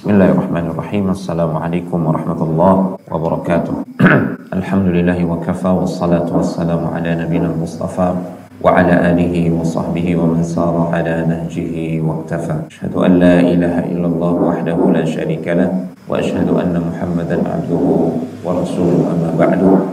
Bismillahirrahmanirrahim. Assalamualaikum warahmatullahi wabarakatuh. Alhamdulillahi wa kafa wassalatu wassalamu ala nabiyina Mustafa wa ala alihi wa sahbihi wa man sara ala nahjihi wa iktafa. Asyhadu an la ilaha illallah wahdahu la syarika lah wa asyhadu anna Muhammadan abduhu wa rasuluhu amma ba'du.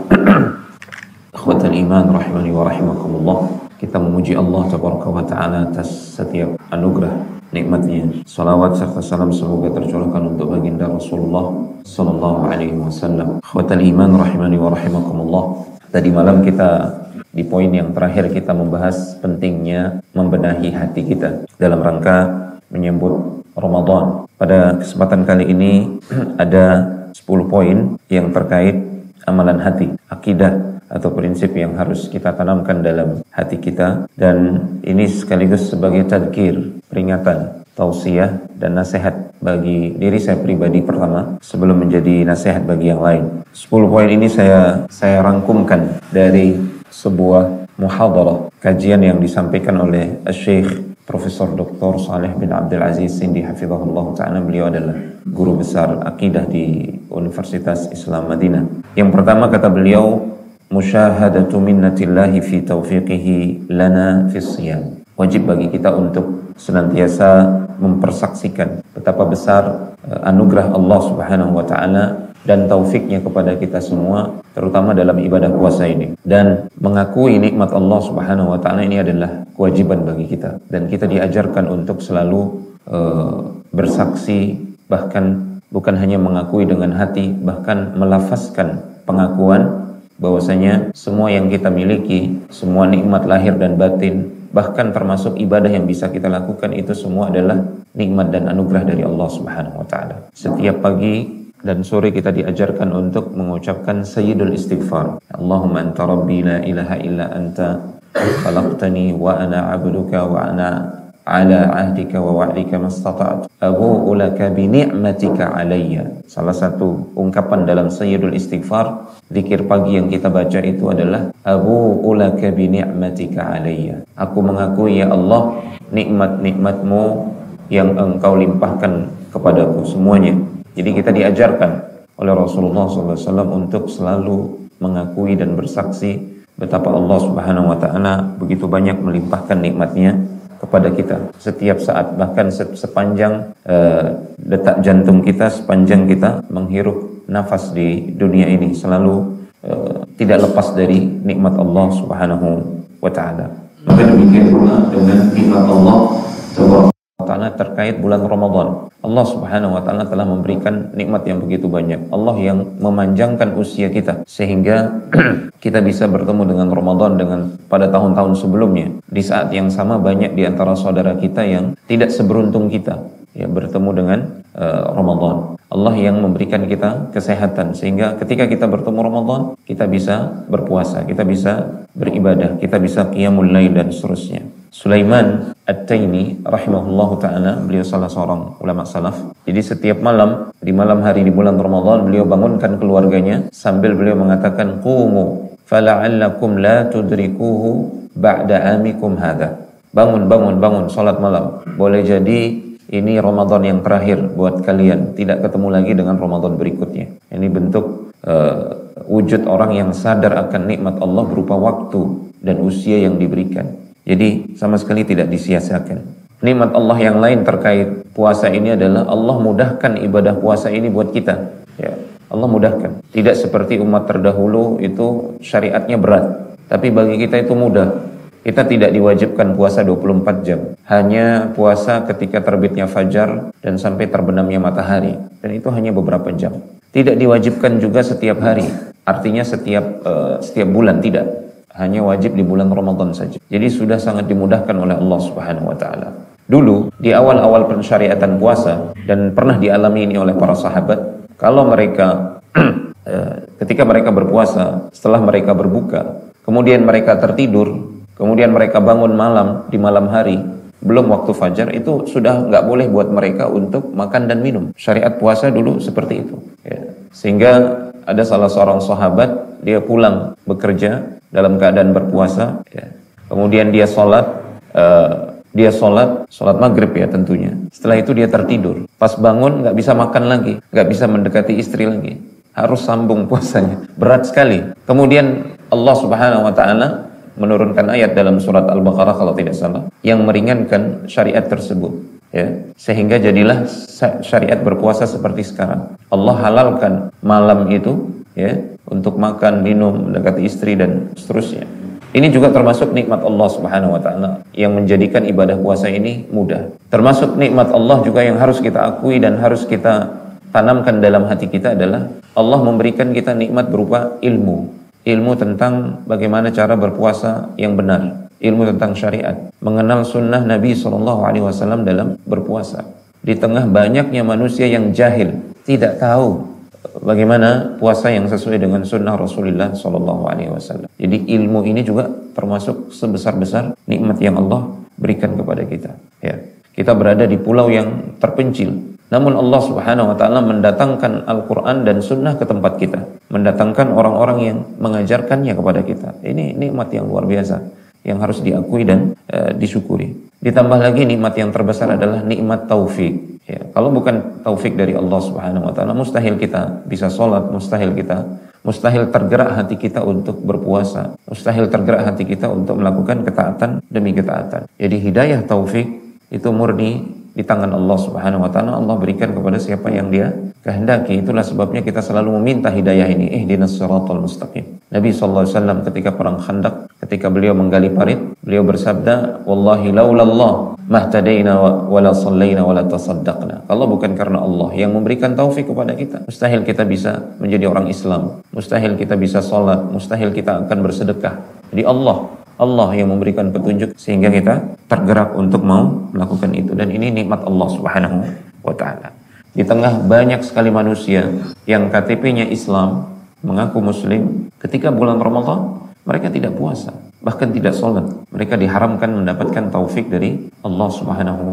Ikhwatal iman rahimani wa rahimakumullah. Kita memuji Allah taala atas setiap anugerah nikmatnya. Salawat serta salam semoga tercurahkan untuk baginda Rasulullah Sallallahu Alaihi Wasallam. Khwatal iman rahimani wa rahimakumullah. Tadi malam kita di poin yang terakhir kita membahas pentingnya membenahi hati kita dalam rangka menyambut Ramadan. Pada kesempatan kali ini ada 10 poin yang terkait amalan hati, akidah atau prinsip yang harus kita tanamkan dalam hati kita dan ini sekaligus sebagai tadkir, peringatan, tausiah dan nasihat bagi diri saya pribadi pertama sebelum menjadi nasihat bagi yang lain. 10 poin ini saya saya rangkumkan dari sebuah muhadarah kajian yang disampaikan oleh Syekh Profesor Dr. Saleh bin Abdul Aziz Sindi Hafizahullah Ta'ala beliau adalah guru besar akidah di Universitas Islam Madinah. Yang pertama kata beliau musyahadatu minnatillahi fi taufiqihi lana fi siyam. Wajib bagi kita untuk senantiasa mempersaksikan betapa besar uh, anugerah Allah Subhanahu wa taala dan taufiknya kepada kita semua terutama dalam ibadah puasa ini. Dan mengakui nikmat Allah Subhanahu wa taala ini adalah kewajiban bagi kita. Dan kita diajarkan untuk selalu uh, bersaksi bahkan bukan hanya mengakui dengan hati bahkan melafazkan pengakuan bahwasanya semua yang kita miliki, semua nikmat lahir dan batin, bahkan termasuk ibadah yang bisa kita lakukan itu semua adalah nikmat dan anugerah dari Allah Subhanahu wa taala. Setiap pagi dan sore kita diajarkan untuk mengucapkan sayyidul istighfar. Allahumma anta rabbi la ilaha illa anta khalaqtani wa ana 'abduka wa ana ala ahdika wa wa'dika mastata'tu abu'u laka bi ni'matika alayya. Salah satu ungkapan dalam sayyidul istighfar zikir pagi yang kita baca itu adalah abu'u laka bi ni'matika alayya. Aku mengakui ya Allah nikmat-nikmatmu yang engkau limpahkan kepadaku semuanya. Jadi kita diajarkan oleh Rasulullah SAW untuk selalu mengakui dan bersaksi betapa Allah Subhanahu wa taala begitu banyak melimpahkan nikmatnya kepada kita setiap saat bahkan sepanjang uh, detak jantung kita sepanjang kita menghirup nafas di dunia ini selalu uh, tidak lepas dari nikmat Allah Subhanahu wa taala. Demikian pula dengan nikmat Allah taala terkait bulan Ramadan. Allah Subhanahu wa taala telah memberikan nikmat yang begitu banyak. Allah yang memanjangkan usia kita sehingga kita bisa bertemu dengan Ramadan dengan pada tahun-tahun sebelumnya. Di saat yang sama banyak di antara saudara kita yang tidak seberuntung kita ya bertemu dengan uh, Ramadan. Allah yang memberikan kita kesehatan sehingga ketika kita bertemu Ramadan kita bisa berpuasa, kita bisa beribadah, kita bisa qiyamul lail dan seterusnya. Sulaiman At-Taimi rahimahullahu taala beliau salah seorang ulama salaf. Jadi setiap malam di malam hari di bulan Ramadan beliau bangunkan keluarganya sambil beliau mengatakan qumu fala'allakum la tudrikuhu ba'da amikum hadha. Bangun bangun bangun salat malam. Boleh jadi ini Ramadan yang terakhir buat kalian, tidak ketemu lagi dengan Ramadan berikutnya. Ini bentuk uh, wujud orang yang sadar akan nikmat Allah berupa waktu dan usia yang diberikan. Jadi sama sekali tidak disia-siakan. Nikmat Allah yang lain terkait puasa ini adalah Allah mudahkan ibadah puasa ini buat kita. Ya, Allah mudahkan. Tidak seperti umat terdahulu itu syariatnya berat. Tapi bagi kita itu mudah. Kita tidak diwajibkan puasa 24 jam. Hanya puasa ketika terbitnya fajar dan sampai terbenamnya matahari. Dan itu hanya beberapa jam. Tidak diwajibkan juga setiap hari. Artinya setiap uh, setiap bulan tidak hanya wajib di bulan Ramadan saja. Jadi sudah sangat dimudahkan oleh Allah Subhanahu wa taala. Dulu di awal-awal pensyariatan puasa dan pernah dialami ini oleh para sahabat, kalau mereka eh, ketika mereka berpuasa, setelah mereka berbuka, kemudian mereka tertidur, kemudian mereka bangun malam di malam hari, belum waktu fajar itu sudah nggak boleh buat mereka untuk makan dan minum. Syariat puasa dulu seperti itu. Ya. Sehingga ada salah seorang sahabat dia pulang bekerja dalam keadaan berpuasa ya. kemudian dia sholat uh, dia sholat, sholat maghrib ya tentunya. Setelah itu dia tertidur. Pas bangun nggak bisa makan lagi, nggak bisa mendekati istri lagi. Harus sambung puasanya. Berat sekali. Kemudian Allah Subhanahu Wa Taala menurunkan ayat dalam surat Al-Baqarah kalau tidak salah yang meringankan syariat tersebut ya sehingga jadilah syariat berpuasa seperti sekarang Allah halalkan malam itu ya untuk makan minum mendekati istri dan seterusnya ini juga termasuk nikmat Allah Subhanahu wa taala yang menjadikan ibadah puasa ini mudah. Termasuk nikmat Allah juga yang harus kita akui dan harus kita tanamkan dalam hati kita adalah Allah memberikan kita nikmat berupa ilmu. Ilmu tentang bagaimana cara berpuasa yang benar, ilmu tentang syariat, mengenal sunnah Nabi Shallallahu alaihi wasallam dalam berpuasa. Di tengah banyaknya manusia yang jahil, tidak tahu bagaimana puasa yang sesuai dengan sunnah Rasulullah Shallallahu Alaihi Wasallam. Jadi ilmu ini juga termasuk sebesar-besar nikmat yang Allah berikan kepada kita. Ya, kita berada di pulau yang terpencil. Namun Allah Subhanahu Wa Taala mendatangkan Al-Quran dan Sunnah ke tempat kita, mendatangkan orang-orang yang mengajarkannya kepada kita. Ini nikmat yang luar biasa yang harus diakui dan e, disyukuri. Ditambah lagi nikmat yang terbesar adalah nikmat taufik. Ya, kalau bukan taufik dari Allah Subhanahu wa taala, mustahil kita bisa sholat, mustahil kita mustahil tergerak hati kita untuk berpuasa, mustahil tergerak hati kita untuk melakukan ketaatan demi ketaatan. Jadi hidayah taufik itu murni di tangan Allah Subhanahu wa taala. Allah berikan kepada siapa yang Dia kehendaki. Itulah sebabnya kita selalu meminta hidayah ini. Ihdinas siratal mustaqim. Nabi SAW ketika perang khandak, ketika beliau menggali parit, beliau bersabda, Wallahi laulallah mahtadaina wala sallaina wala. Kalau bukan karena Allah yang memberikan taufik kepada kita, mustahil kita bisa menjadi orang Islam, mustahil kita bisa sholat, mustahil kita akan bersedekah. Jadi Allah Allah yang memberikan petunjuk sehingga kita tergerak untuk mau melakukan itu dan ini nikmat Allah Subhanahu wa taala. Di tengah banyak sekali manusia yang KTP-nya Islam, mengaku muslim, ketika bulan Ramadan mereka tidak puasa, bahkan tidak sholat. Mereka diharamkan mendapatkan taufik dari Allah Subhanahu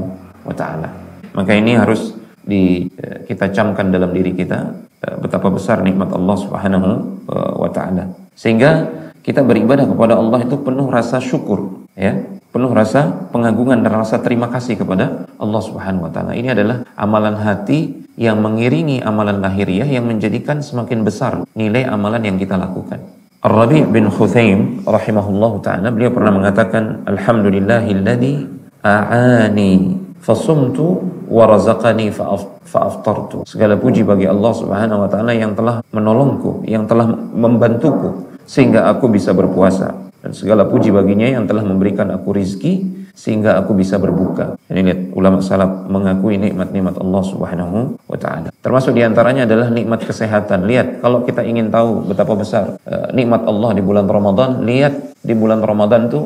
wa taala. Maka ini harus di eh, kita camkan dalam diri kita eh, betapa besar nikmat Allah Subhanahu eh, wa taala. Sehingga kita beribadah kepada Allah itu penuh rasa syukur, ya, penuh rasa pengagungan dan rasa terima kasih kepada Allah Subhanahu wa taala. Ini adalah amalan hati yang mengiringi amalan lahiriah yang menjadikan semakin besar nilai amalan yang kita lakukan. Ar-Rabi' bin Khuthaim rahimahullah ta'ala beliau pernah mengatakan Alhamdulillahilladzi a'ani fasumtu wa razaqani fa'aftartu. Segala puji bagi Allah Subhanahu wa taala yang telah menolongku, yang telah membantuku sehingga aku bisa berpuasa dan segala puji baginya yang telah memberikan aku rizki sehingga aku bisa berbuka. Ini lihat ulama salaf mengakui nikmat-nikmat Allah Subhanahu wa taala. Termasuk di antaranya adalah nikmat kesehatan. Lihat kalau kita ingin tahu betapa besar uh, nikmat Allah di bulan Ramadan, lihat di bulan Ramadan tuh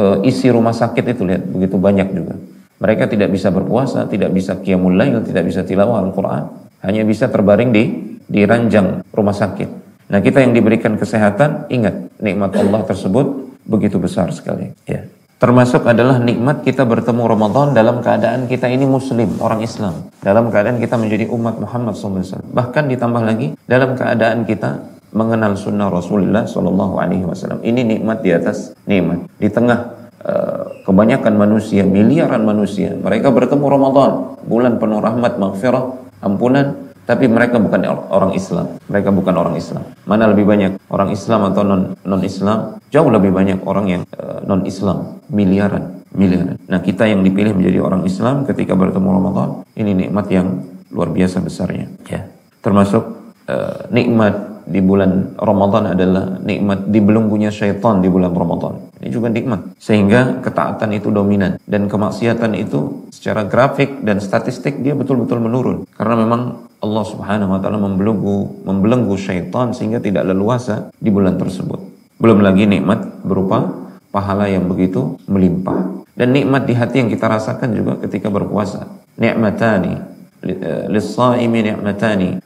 uh, isi rumah sakit itu lihat begitu banyak juga. Mereka tidak bisa berpuasa, tidak bisa qiyamul lail, tidak bisa tilawah Al-Qur'an, hanya bisa terbaring di di ranjang rumah sakit. Nah, kita yang diberikan kesehatan, ingat nikmat Allah tersebut begitu besar sekali, ya. Termasuk adalah nikmat kita bertemu Ramadan dalam keadaan kita ini muslim, orang Islam. Dalam keadaan kita menjadi umat Muhammad SAW. Bahkan ditambah lagi dalam keadaan kita mengenal sunnah Rasulullah SAW. Ini nikmat di atas nikmat. Di tengah uh, kebanyakan manusia, miliaran manusia, mereka bertemu Ramadan, bulan penuh rahmat, maghfirah, ampunan, tapi mereka bukan orang Islam. Mereka bukan orang Islam. Mana lebih banyak orang Islam atau non non Islam? Jauh lebih banyak orang yang uh, eh, non Islam, miliaran, miliaran. Nah kita yang dipilih menjadi orang Islam ketika bertemu Ramadan, ini nikmat yang luar biasa besarnya. Ya, termasuk uh, nikmat di bulan Ramadan adalah nikmat dibelenggunya syaitan di bulan Ramadan. Ini juga nikmat. Sehingga ketaatan itu dominan dan kemaksiatan itu secara grafik dan statistik dia betul-betul menurun. Karena memang Allah Subhanahu wa taala membelenggu membelenggu syaitan sehingga tidak leluasa di bulan tersebut. Belum lagi nikmat berupa pahala yang begitu melimpah. Dan nikmat di hati yang kita rasakan juga ketika berpuasa. Nikmatani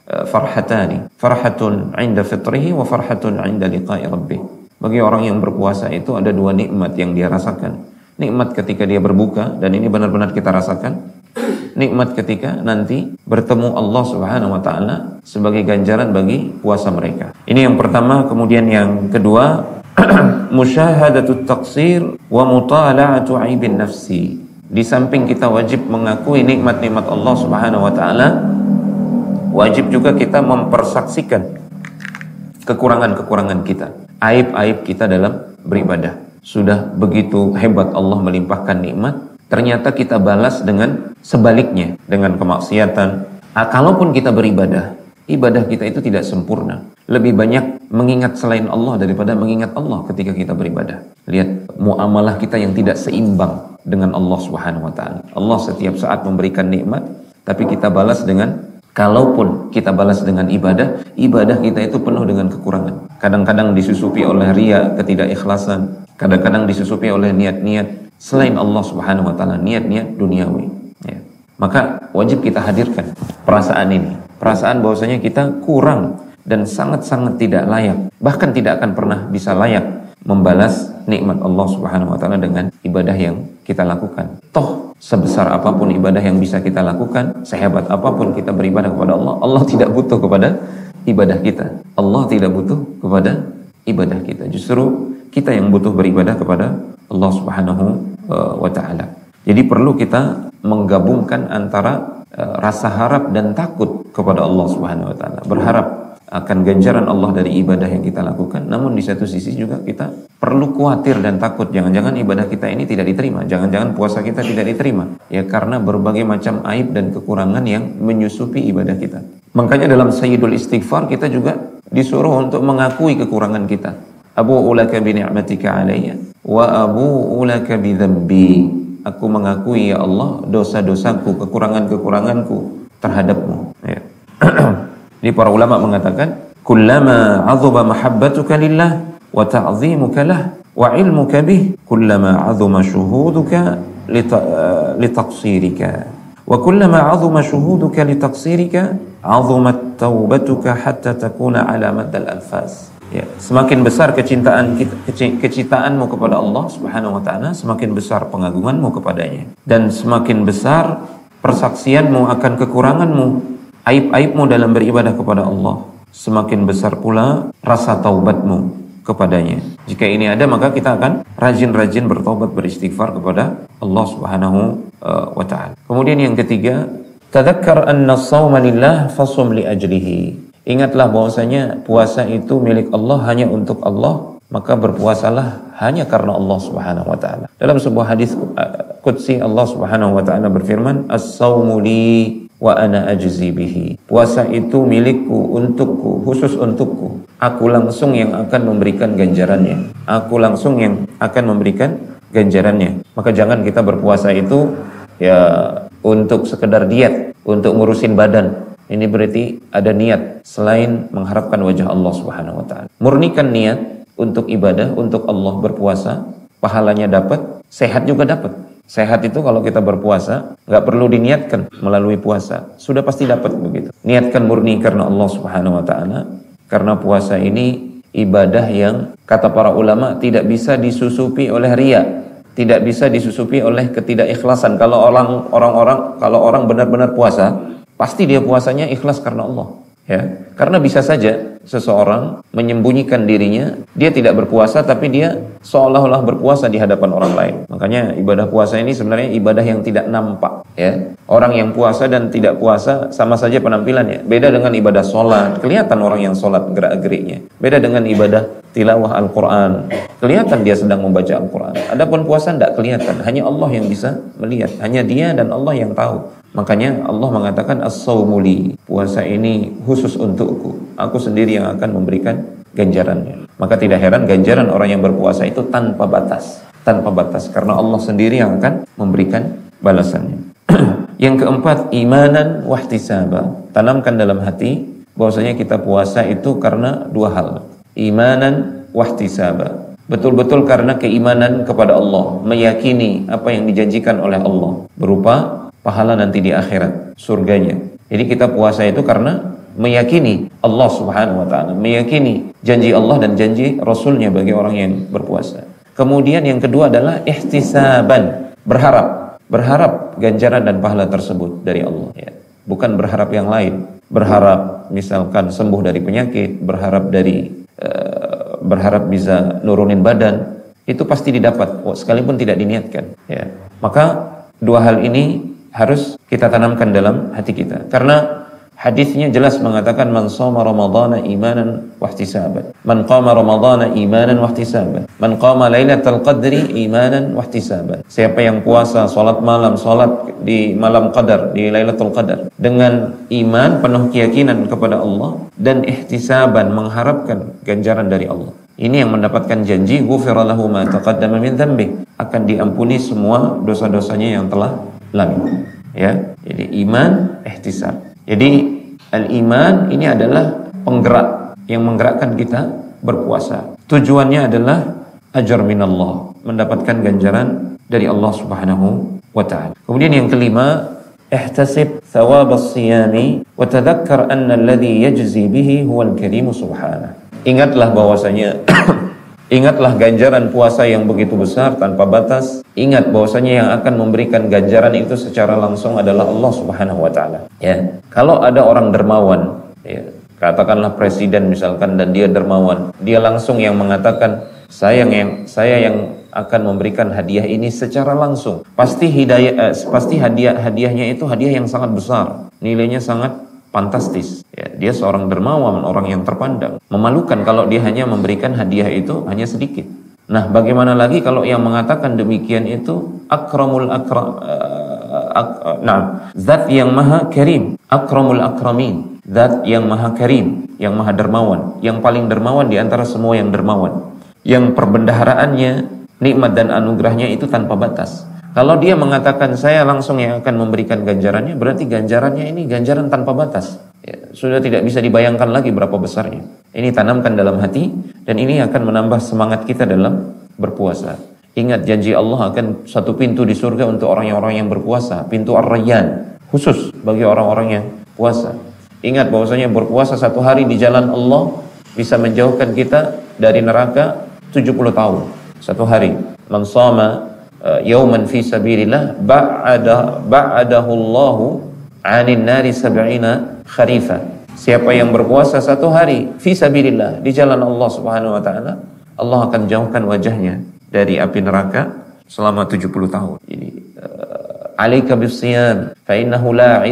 eh, farhatani farhatun 'inda fitrihi wa farhatun 'inda liqa'i rabbih. Bagi orang yang berpuasa itu ada dua nikmat yang dia rasakan. Nikmat ketika dia berbuka dan ini benar-benar kita rasakan nikmat ketika nanti bertemu Allah Subhanahu wa taala sebagai ganjaran bagi puasa mereka. Ini yang pertama, kemudian yang kedua musyahadatul taqsir wa mutala'atu aibin nafsi. Di samping kita wajib mengakui nikmat-nikmat Allah Subhanahu wa taala, wajib juga kita mempersaksikan kekurangan-kekurangan kita, aib-aib kita dalam beribadah. Sudah begitu hebat Allah melimpahkan nikmat, ternyata kita balas dengan sebaliknya, dengan kemaksiatan. Nah, kalaupun kita beribadah, ibadah kita itu tidak sempurna. Lebih banyak mengingat selain Allah daripada mengingat Allah ketika kita beribadah. Lihat muamalah kita yang tidak seimbang dengan Allah Subhanahu wa taala. Allah setiap saat memberikan nikmat, tapi kita balas dengan Kalaupun kita balas dengan ibadah, ibadah kita itu penuh dengan kekurangan. Kadang-kadang disusupi oleh ria, ketidakikhlasan. Kadang-kadang disusupi oleh niat-niat selain Allah Subhanahu wa taala, niat-niat duniawi. Ya. Maka wajib kita hadirkan perasaan ini. Perasaan bahwasanya kita kurang dan sangat-sangat tidak layak, bahkan tidak akan pernah bisa layak membalas nikmat Allah Subhanahu wa taala dengan ibadah yang kita lakukan. Toh sebesar apa pun ibadah yang bisa kita lakukan, sehebat apa pun kita beribadah kepada Allah, Allah tidak butuh kepada ibadah kita. Allah tidak butuh kepada ibadah kita. Justru kita yang butuh beribadah kepada Allah Subhanahu eh, wa taala. Jadi perlu kita menggabungkan antara uh, rasa harap dan takut kepada Allah Subhanahu wa taala. Berharap akan ganjaran Allah dari ibadah yang kita lakukan. Namun di satu sisi juga kita perlu khawatir dan takut jangan-jangan ibadah kita ini tidak diterima, jangan-jangan puasa kita tidak diterima. Ya karena berbagai macam aib dan kekurangan yang menyusupi ibadah kita. Makanya dalam Sayyidul Istighfar kita juga disuruh untuk mengakui kekurangan kita. Abu ulaka bi ni'matika alayya wa abu ulaka bi dhanbi. Aku mengakui ya Allah dosa-dosaku, kekurangan-kekuranganku terhadapmu. Ya. Ini para ulama mengatakan, "Kullama 'azuma mahabbatuka lillah wa ta'zimuka lah wa 'ilmuka bih, kullama 'azuma syuhuduka litaqsirika." Wa kullama 'azuma syuhuduka litaqsirika, 'azumat taubatuka hatta takuna 'ala maddal alfas. Ya, semakin besar kecintaan kecintaanmu kepada Allah Subhanahu wa taala, semakin besar pengagunganmu kepadanya dan semakin besar persaksianmu akan kekuranganmu aib-aibmu dalam beribadah kepada Allah, semakin besar pula rasa taubatmu kepadanya. Jika ini ada maka kita akan rajin-rajin bertobat beristighfar kepada Allah Subhanahu uh, wa taala. Kemudian yang ketiga, tadzakkar anna shauma fasum li ajlihi. Ingatlah bahwasanya puasa itu milik Allah hanya untuk Allah, maka berpuasalah hanya karena Allah Subhanahu wa taala. Dalam sebuah hadis uh, qudsi Allah Subhanahu wa taala berfirman, "As-saumu li wa ana ajzi bihi. Puasa itu milikku, untukku, khusus untukku. Aku langsung yang akan memberikan ganjarannya. Aku langsung yang akan memberikan ganjarannya. Maka jangan kita berpuasa itu ya untuk sekedar diet, untuk ngurusin badan. Ini berarti ada niat selain mengharapkan wajah Allah Subhanahu wa taala. Murnikan niat untuk ibadah, untuk Allah berpuasa, pahalanya dapat, sehat juga dapat. Sehat itu kalau kita berpuasa, nggak perlu diniatkan melalui puasa. Sudah pasti dapat begitu. Niatkan murni karena Allah Subhanahu wa taala. Karena puasa ini ibadah yang kata para ulama tidak bisa disusupi oleh ria, tidak bisa disusupi oleh ketidakikhlasan. Kalau orang orang-orang kalau orang benar-benar puasa, pasti dia puasanya ikhlas karena Allah ya karena bisa saja seseorang menyembunyikan dirinya dia tidak berpuasa tapi dia seolah-olah berpuasa di hadapan orang lain. Makanya ibadah puasa ini sebenarnya ibadah yang tidak nampak ya. Orang yang puasa dan tidak puasa sama saja penampilannya beda dengan ibadah sholat. Kelihatan orang yang sholat gerak-geriknya. Beda dengan ibadah tilawah Al-Quran. Kelihatan dia sedang membaca Al-Quran. Adapun puasa tidak kelihatan. Hanya Allah yang bisa melihat. Hanya dia dan Allah yang tahu Makanya Allah mengatakan as-saumuli. Puasa ini khusus untukku. Aku sendiri yang akan memberikan ganjarannya. Maka tidak heran ganjaran orang yang berpuasa itu tanpa batas. Tanpa batas. Karena Allah sendiri yang akan memberikan balasannya. yang keempat, imanan wahtisaba. Tanamkan dalam hati bahwasanya kita puasa itu karena dua hal. Imanan wahtisaba. Betul-betul karena keimanan kepada Allah, meyakini apa yang dijanjikan oleh Allah berupa pahala nanti di akhirat, surganya. Jadi kita puasa itu karena meyakini Allah Subhanahu wa taala, meyakini janji Allah dan janji Rasulnya bagi orang yang berpuasa. Kemudian yang kedua adalah ihtisaban, berharap, berharap ganjaran dan pahala tersebut dari Allah ya. Bukan berharap yang lain, berharap misalkan sembuh dari penyakit, berharap dari uh, berharap bisa nurunin badan, itu pasti didapat sekalipun tidak diniatkan ya. Maka Dua hal ini harus kita tanamkan dalam hati kita. Karena hadisnya jelas mengatakan man shoma ramadhana imanan wahtisaban. Man qama ramadhana imanan wahtisaban. Man qama lailatul qadri imanan wahtisaban. Siapa yang puasa salat malam, salat di malam qadar, di lailatul qadar dengan iman penuh keyakinan kepada Allah dan ihtisaban mengharapkan ganjaran dari Allah. Ini yang mendapatkan janji ghufiralahu ma taqaddama min dzambi akan diampuni semua dosa-dosanya yang telah lalu. Ya. Jadi iman ihtisab. Jadi al-iman ini adalah penggerak yang menggerakkan kita berpuasa. Tujuannya adalah ajar minallah, mendapatkan ganjaran dari Allah Subhanahu wa taala. Kemudian yang kelima, thawab as-siyami wa tadhakkar anna alladhi yajzi bihi huwa al-karim subhanahu Ingatlah bahwasanya Ingatlah ganjaran puasa yang begitu besar tanpa batas. Ingat bahwasanya yang akan memberikan ganjaran itu secara langsung adalah Allah Subhanahu wa taala. Ya. Kalau ada orang dermawan, ya, katakanlah presiden misalkan dan dia dermawan, dia langsung yang mengatakan saya yang saya yang akan memberikan hadiah ini secara langsung. Pasti hidayah eh, pasti hadiah hadiahnya itu hadiah yang sangat besar. Nilainya sangat fantastis. Ya, dia seorang dermawan, orang yang terpandang. Memalukan kalau dia hanya memberikan hadiah itu hanya sedikit. Nah, bagaimana lagi kalau yang mengatakan demikian itu akramul akram uh, ak, uh, nah, zat yang maha karim, akramul akramin, zat yang maha karim, yang maha dermawan, yang paling dermawan di antara semua yang dermawan. Yang perbendaharaannya, nikmat dan anugerahnya itu tanpa batas. Kalau dia mengatakan saya langsung yang akan memberikan ganjarannya, berarti ganjarannya ini ganjaran tanpa batas. Ya, sudah tidak bisa dibayangkan lagi berapa besarnya. Ini tanamkan dalam hati dan ini akan menambah semangat kita dalam berpuasa. Ingat janji Allah akan satu pintu di surga untuk orang-orang yang berpuasa, pintu Ar-Rayyan, khusus bagi orang-orang yang puasa. Ingat bahwasanya berpuasa satu hari di jalan Allah bisa menjauhkan kita dari neraka 70 tahun. Satu hari. Man Uh, yauman fi sabilillah ba'ada ba'adahu Allahu 'anil nari sab'ina kharifa. Siapa yang berpuasa satu hari fi sabilillah di jalan Allah Subhanahu wa taala, Allah akan jauhkan wajahnya dari api neraka selama 70 tahun. Jadi uh, alaika bisiyam fa innahu la.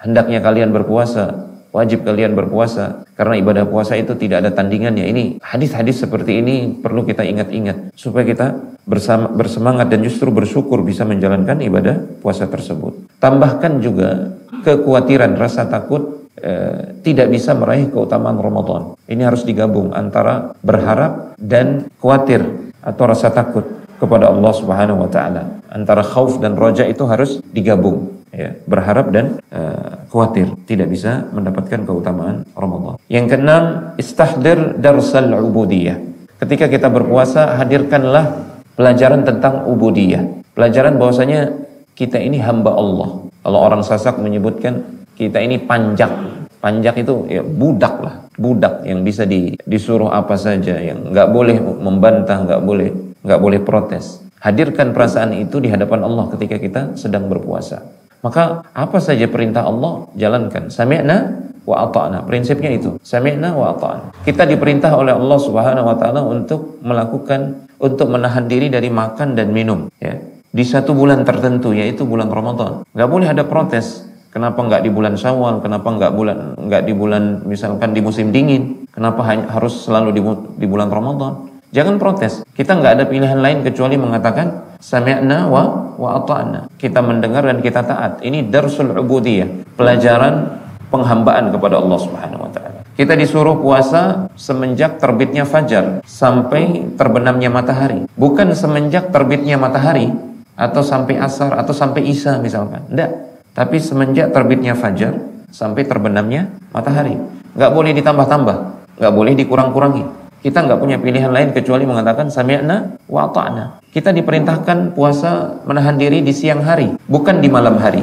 Hendaknya kalian berpuasa wajib kalian berpuasa karena ibadah puasa itu tidak ada tandingannya. Ini hadis-hadis seperti ini perlu kita ingat-ingat supaya kita bersama, bersemangat dan justru bersyukur bisa menjalankan ibadah puasa tersebut. Tambahkan juga kekhawatiran rasa takut eh, tidak bisa meraih keutamaan Ramadan. Ini harus digabung antara berharap dan khawatir atau rasa takut kepada Allah Subhanahu wa taala. Antara khauf dan roja itu harus digabung ya, berharap dan uh, khawatir tidak bisa mendapatkan keutamaan Ramadan. Yang keenam, istahdir darsal ubudiyah. Ketika kita berpuasa, hadirkanlah pelajaran tentang ubudiyah. Pelajaran bahwasanya kita ini hamba Allah. Kalau orang sasak menyebutkan kita ini panjak. Panjak itu ya budak lah, budak yang bisa di, disuruh apa saja, yang nggak boleh membantah, nggak boleh nggak boleh protes. Hadirkan perasaan itu di hadapan Allah ketika kita sedang berpuasa. Maka apa saja perintah Allah jalankan. Sami'na wa ata'na. Prinsipnya itu. Sami'na wa ata'na. Kita diperintah oleh Allah Subhanahu wa taala untuk melakukan untuk menahan diri dari makan dan minum, ya. Di satu bulan tertentu yaitu bulan Ramadan. Gak boleh ada protes. Kenapa nggak di bulan Syawal? Kenapa nggak bulan nggak di bulan misalkan di musim dingin? Kenapa harus selalu di, di bulan Ramadan? Jangan protes. Kita nggak ada pilihan lain kecuali mengatakan sami'na wa wa ata'na. Kita mendengar dan kita taat. Ini darsul ubudiyah, pelajaran penghambaan kepada Allah Subhanahu wa taala. Kita disuruh puasa semenjak terbitnya fajar sampai terbenamnya matahari. Bukan semenjak terbitnya matahari atau sampai asar atau sampai isya misalkan. Tidak. Tapi semenjak terbitnya fajar sampai terbenamnya matahari. Nggak boleh ditambah-tambah, nggak boleh dikurang-kurangi. Kita nggak punya pilihan lain kecuali mengatakan sami'na wa ta'na. Kita diperintahkan puasa menahan diri di siang hari, bukan di malam hari.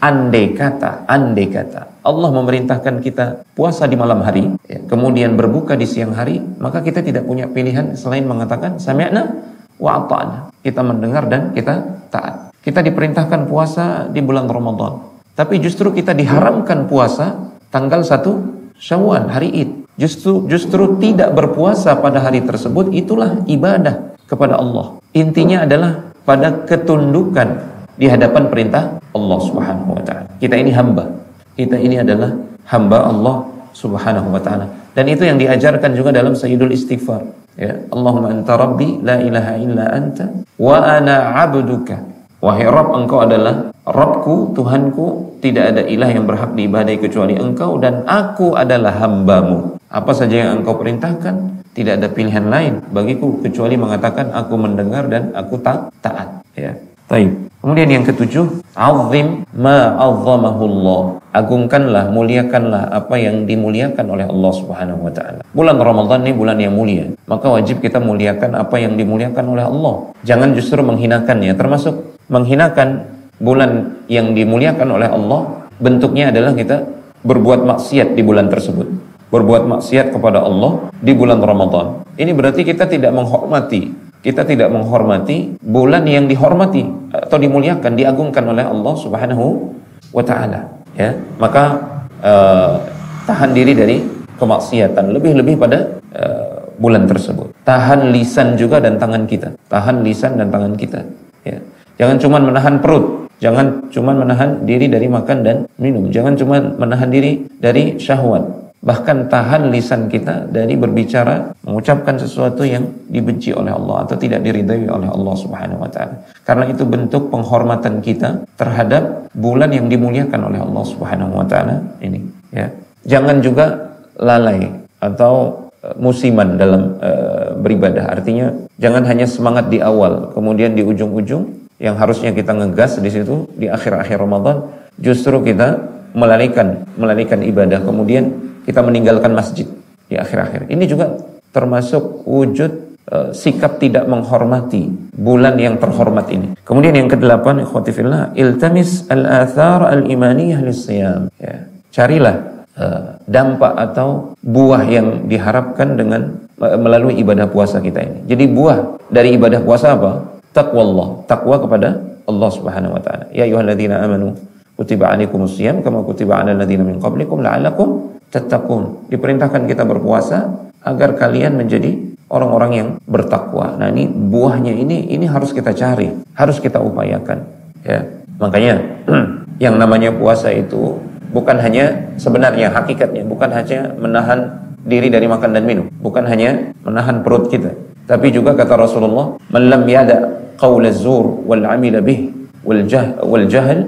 Andai kata, andai kata Allah memerintahkan kita puasa di malam hari, ya, kemudian berbuka di siang hari, maka kita tidak punya pilihan selain mengatakan sami'na wa ta'na. Kita mendengar dan kita taat. Kita diperintahkan puasa di bulan Ramadan. Tapi justru kita diharamkan puasa tanggal 1 Syawal, hari Id. Justru justru tidak berpuasa pada hari tersebut itulah ibadah kepada Allah. Intinya adalah pada ketundukan di hadapan perintah Allah Subhanahu wa taala. Kita ini hamba. Kita ini adalah hamba Allah Subhanahu wa taala. Dan itu yang diajarkan juga dalam Sayyidul Istighfar. Ya, Allahumma anta rabbi la ilaha illa anta wa ana 'abduka. Wahai Rabb, engkau adalah Rabbku, Tuhanku, tidak ada ilah yang berhak diibadai kecuali engkau dan aku adalah hambamu. Apa saja yang engkau perintahkan, tidak ada pilihan lain bagiku kecuali mengatakan aku mendengar dan aku tak taat. Ya. Taib. Kemudian yang ketujuh, azim ma azzamahullah. Agungkanlah, muliakanlah apa yang dimuliakan oleh Allah Subhanahu wa taala. Bulan Ramadan ini bulan yang mulia. Maka wajib kita muliakan apa yang dimuliakan oleh Allah. Jangan justru menghinakannya, termasuk menghinakan bulan yang dimuliakan oleh Allah, bentuknya adalah kita berbuat maksiat di bulan tersebut. Berbuat maksiat kepada Allah di bulan Ramadan. Ini berarti kita tidak menghormati kita tidak menghormati bulan yang dihormati atau dimuliakan, diagungkan oleh Allah Subhanahu wa taala, ya. Maka uh, tahan diri dari kemaksiatan, lebih-lebih pada uh, bulan tersebut. Tahan lisan juga dan tangan kita. Tahan lisan dan tangan kita, ya. Jangan cuma menahan perut, jangan cuma menahan diri dari makan dan minum, jangan cuma menahan diri dari syahwat, bahkan tahan lisan kita dari berbicara mengucapkan sesuatu yang dibenci oleh Allah atau tidak diridhai oleh Allah Subhanahu wa taala. Karena itu bentuk penghormatan kita terhadap bulan yang dimuliakan oleh Allah Subhanahu wa taala ini, ya. Jangan juga lalai atau e, musiman dalam uh, beribadah. Artinya jangan hanya semangat di awal, kemudian di ujung-ujung yang harusnya kita ngegas di situ di akhir-akhir Ramadan justru kita melarikan melarikan ibadah kemudian kita meninggalkan masjid di akhir-akhir. Ini juga termasuk wujud uh, sikap tidak menghormati bulan yang terhormat ini. Kemudian yang kedelapan, ikhwatifillah, iltamis al-athar al-imaniyah lisiyam. Ya. Carilah uh, dampak atau buah yang diharapkan dengan uh, melalui ibadah puasa kita ini. Jadi buah dari ibadah puasa apa? Taqwa Allah, takwa kepada Allah Subhanahu wa taala. Ya ayyuhalladzina amanu kutiba alaikumus siyam kama kutiba alal ladzina min qablikum la'allakum tattaqun. Diperintahkan kita berpuasa agar kalian menjadi orang-orang yang bertakwa. Nah, ini buahnya ini ini harus kita cari, harus kita upayakan, ya. Makanya yang namanya puasa itu bukan hanya sebenarnya hakikatnya bukan hanya menahan diri dari makan dan minum, bukan hanya menahan perut kita, tapi juga kata Rasulullah, "Man yada qaul az-zur wal 'amila bih wal jah wal jahl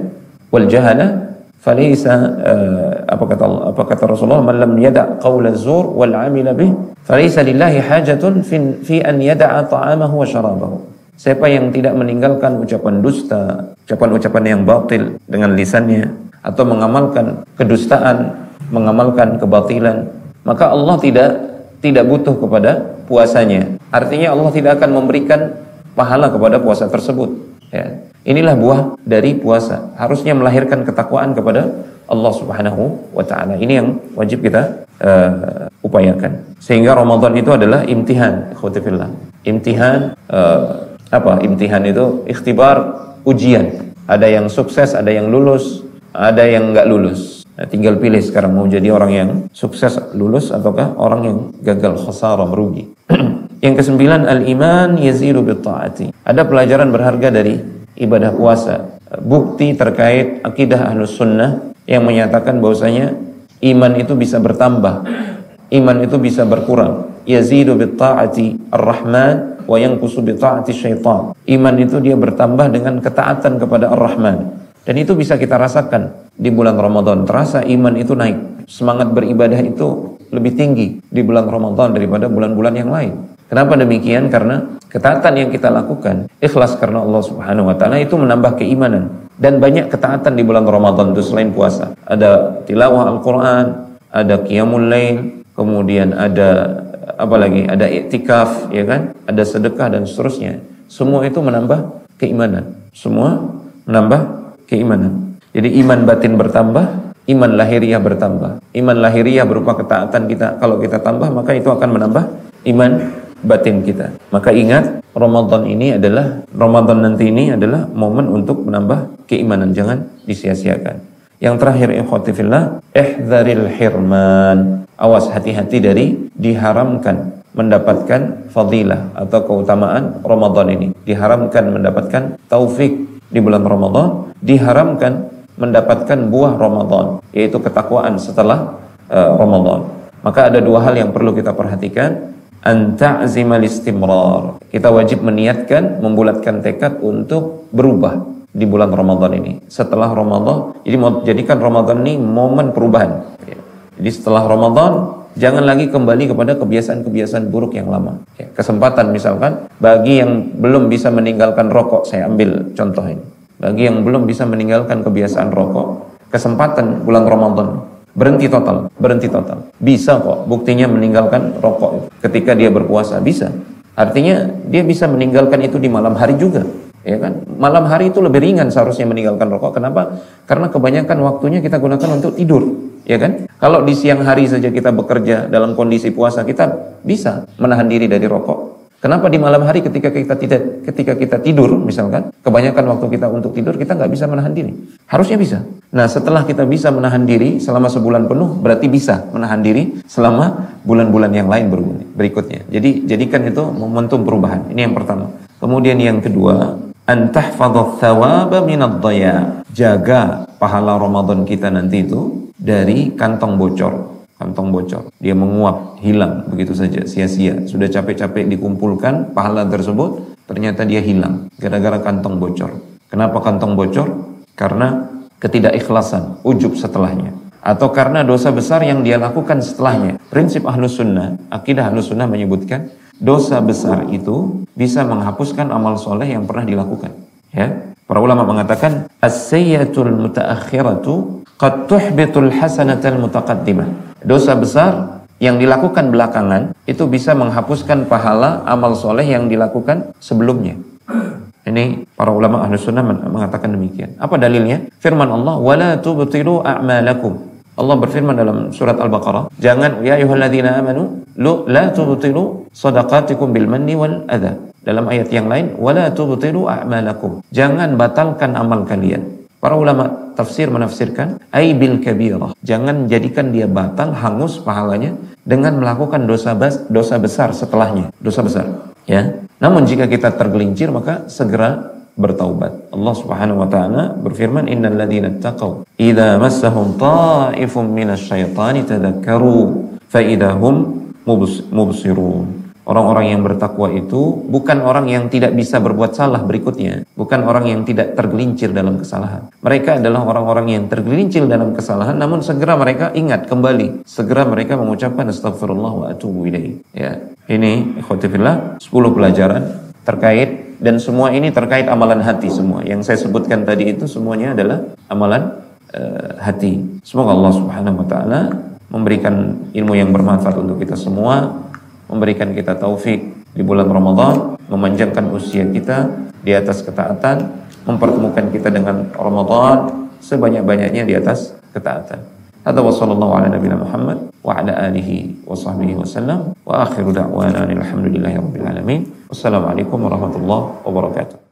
wal jahala falaysa uh, eh, apa kata Allah, apa kata Rasulullah man lam yada' qaula zur wal 'amila bih falaysa lillahi hajatun fi, fi an yada'a ta'amahu wa syarabahu. Siapa yang tidak meninggalkan ucapan dusta ucapan-ucapan yang batil dengan lisannya atau mengamalkan kedustaan mengamalkan kebatilan maka Allah tidak tidak butuh kepada puasanya. Artinya Allah tidak akan memberikan pahala kepada puasa tersebut ya. Inilah buah dari puasa. Harusnya melahirkan ketakwaan kepada Allah Subhanahu wa taala. Ini yang wajib kita uh, upayakan. Sehingga Ramadan itu adalah imtihan, ikhwatifillah. Imtihan uh, apa? Imtihan itu ikhtibar ujian. Ada yang sukses, ada yang lulus, ada yang nggak lulus. Nah, tinggal pilih sekarang mau jadi orang yang sukses lulus ataukah orang yang gagal khasara merugi. yang kesembilan al-iman yazidu bi Ada pelajaran berharga dari ibadah puasa. Bukti terkait akidah ahlus sunnah yang menyatakan bahwasanya iman itu bisa bertambah. Iman itu bisa berkurang. Yazidu bitta'ati ar-Rahman wa yanqusu bitta'ati syaitan. Iman itu dia bertambah dengan ketaatan kepada ar-Rahman. Dan itu bisa kita rasakan di bulan Ramadan. Terasa iman itu naik. Semangat beribadah itu lebih tinggi di bulan Ramadan daripada bulan-bulan yang lain. Kenapa demikian? Karena ketaatan yang kita lakukan ikhlas karena Allah Subhanahu wa taala itu menambah keimanan dan banyak ketaatan di bulan Ramadan itu selain puasa. Ada tilawah Al-Qur'an, ada qiyamul lail, kemudian ada apa lagi? Ada iktikaf, ya kan? Ada sedekah dan seterusnya. Semua itu menambah keimanan. Semua menambah keimanan. Jadi iman batin bertambah, iman lahiriah bertambah. Iman lahiriah berupa ketaatan kita. Kalau kita tambah, maka itu akan menambah iman batin kita. Maka ingat, Ramadan ini adalah Ramadan nanti ini adalah momen untuk menambah keimanan, jangan disia-siakan. Yang terakhir ikhwatifillah, ihdzaril hirman. Awas hati-hati dari diharamkan mendapatkan fadilah atau keutamaan Ramadan ini. Diharamkan mendapatkan taufik di bulan Ramadan diharamkan mendapatkan buah Ramadan, yaitu ketakwaan setelah uh, Ramadan. Maka ada dua hal yang perlu kita perhatikan. Anta'zimal istimrar. Kita wajib meniatkan, membulatkan tekad untuk berubah di bulan Ramadan ini. Setelah Ramadan, jadi mau jadikan Ramadan ini momen perubahan. Jadi setelah Ramadan, jangan lagi kembali kepada kebiasaan-kebiasaan buruk yang lama. Kesempatan misalkan, bagi yang belum bisa meninggalkan rokok, saya ambil contoh ini. Bagi yang belum bisa meninggalkan kebiasaan rokok, kesempatan bulan Ramadan Berhenti total, berhenti total. Bisa kok, buktinya meninggalkan rokok ketika dia berpuasa, bisa. Artinya dia bisa meninggalkan itu di malam hari juga. Ya kan? Malam hari itu lebih ringan seharusnya meninggalkan rokok. Kenapa? Karena kebanyakan waktunya kita gunakan untuk tidur, ya kan? Kalau di siang hari saja kita bekerja dalam kondisi puasa, kita bisa menahan diri dari rokok. Kenapa di malam hari ketika kita tidak ketika kita tidur misalkan kebanyakan waktu kita untuk tidur kita nggak bisa menahan diri harusnya bisa nah setelah kita bisa menahan diri selama sebulan penuh berarti bisa menahan diri selama bulan-bulan yang lain berikutnya jadi jadikan itu momentum perubahan ini yang pertama kemudian yang kedua antahfadhat thawaba jaga pahala Ramadan kita nanti itu dari kantong bocor kantong bocor. Dia menguap, hilang begitu saja, sia-sia. Sudah capek-capek dikumpulkan pahala tersebut, ternyata dia hilang gara-gara kantong bocor. Kenapa kantong bocor? Karena ketidakikhlasan, ujub setelahnya. Atau karena dosa besar yang dia lakukan setelahnya. Prinsip ahlus sunnah, akidah ahlus sunnah menyebutkan, dosa besar itu bisa menghapuskan amal soleh yang pernah dilakukan. Ya, Para ulama mengatakan as-sayyatul mutaakhiratu qad tuhbitul hasanatal mutaqaddimah. Dosa besar yang dilakukan belakangan itu bisa menghapuskan pahala amal soleh yang dilakukan sebelumnya. Ini para ulama ahli sunnah mengatakan demikian. Apa dalilnya? Firman Allah, "Wala tubtilu a'malakum." Allah berfirman dalam surat Al-Baqarah, "Jangan ya ayyuhalladzina amanu, lu la tubtilu sadaqatikum bil manni wal adha." Dalam ayat yang lain, "Wala tubtilu a'malakum." Jangan batalkan amal kalian. Para ulama tafsir menafsirkan ai bil kabirah. Jangan jadikan dia batal, hangus pahalanya dengan melakukan dosa dosa besar setelahnya, dosa besar. Ya. Namun jika kita tergelincir maka segera bertaubat. Allah Subhanahu wa taala berfirman innal ladzina taqaw idza massahum ta'ifun minasyaitani tadhakkaru fa idahum mubsirun. Orang-orang yang bertakwa itu bukan orang yang tidak bisa berbuat salah berikutnya, bukan orang yang tidak tergelincir dalam kesalahan. Mereka adalah orang-orang yang tergelincir dalam kesalahan namun segera mereka ingat kembali, segera mereka mengucapkan astagfirullah wa atubu. Ya. Ini ikhwatifillah 10 pelajaran terkait dan semua ini terkait amalan hati semua. Yang saya sebutkan tadi itu semuanya adalah amalan uh, hati. Semoga Allah Subhanahu wa taala memberikan ilmu yang bermanfaat untuk kita semua memberikan kita taufik di bulan Ramadan, memanjangkan usia kita di atas ketaatan, mempertemukan kita dengan Ramadan sebanyak-banyaknya di atas ketaatan. Hadza wa sallallahu ala nabiyina Muhammad wa ala alihi wa sahbihi wasallam wa akhiru da'wana alhamdulillahi rabbil alamin. Wassalamualaikum warahmatullahi wabarakatuh.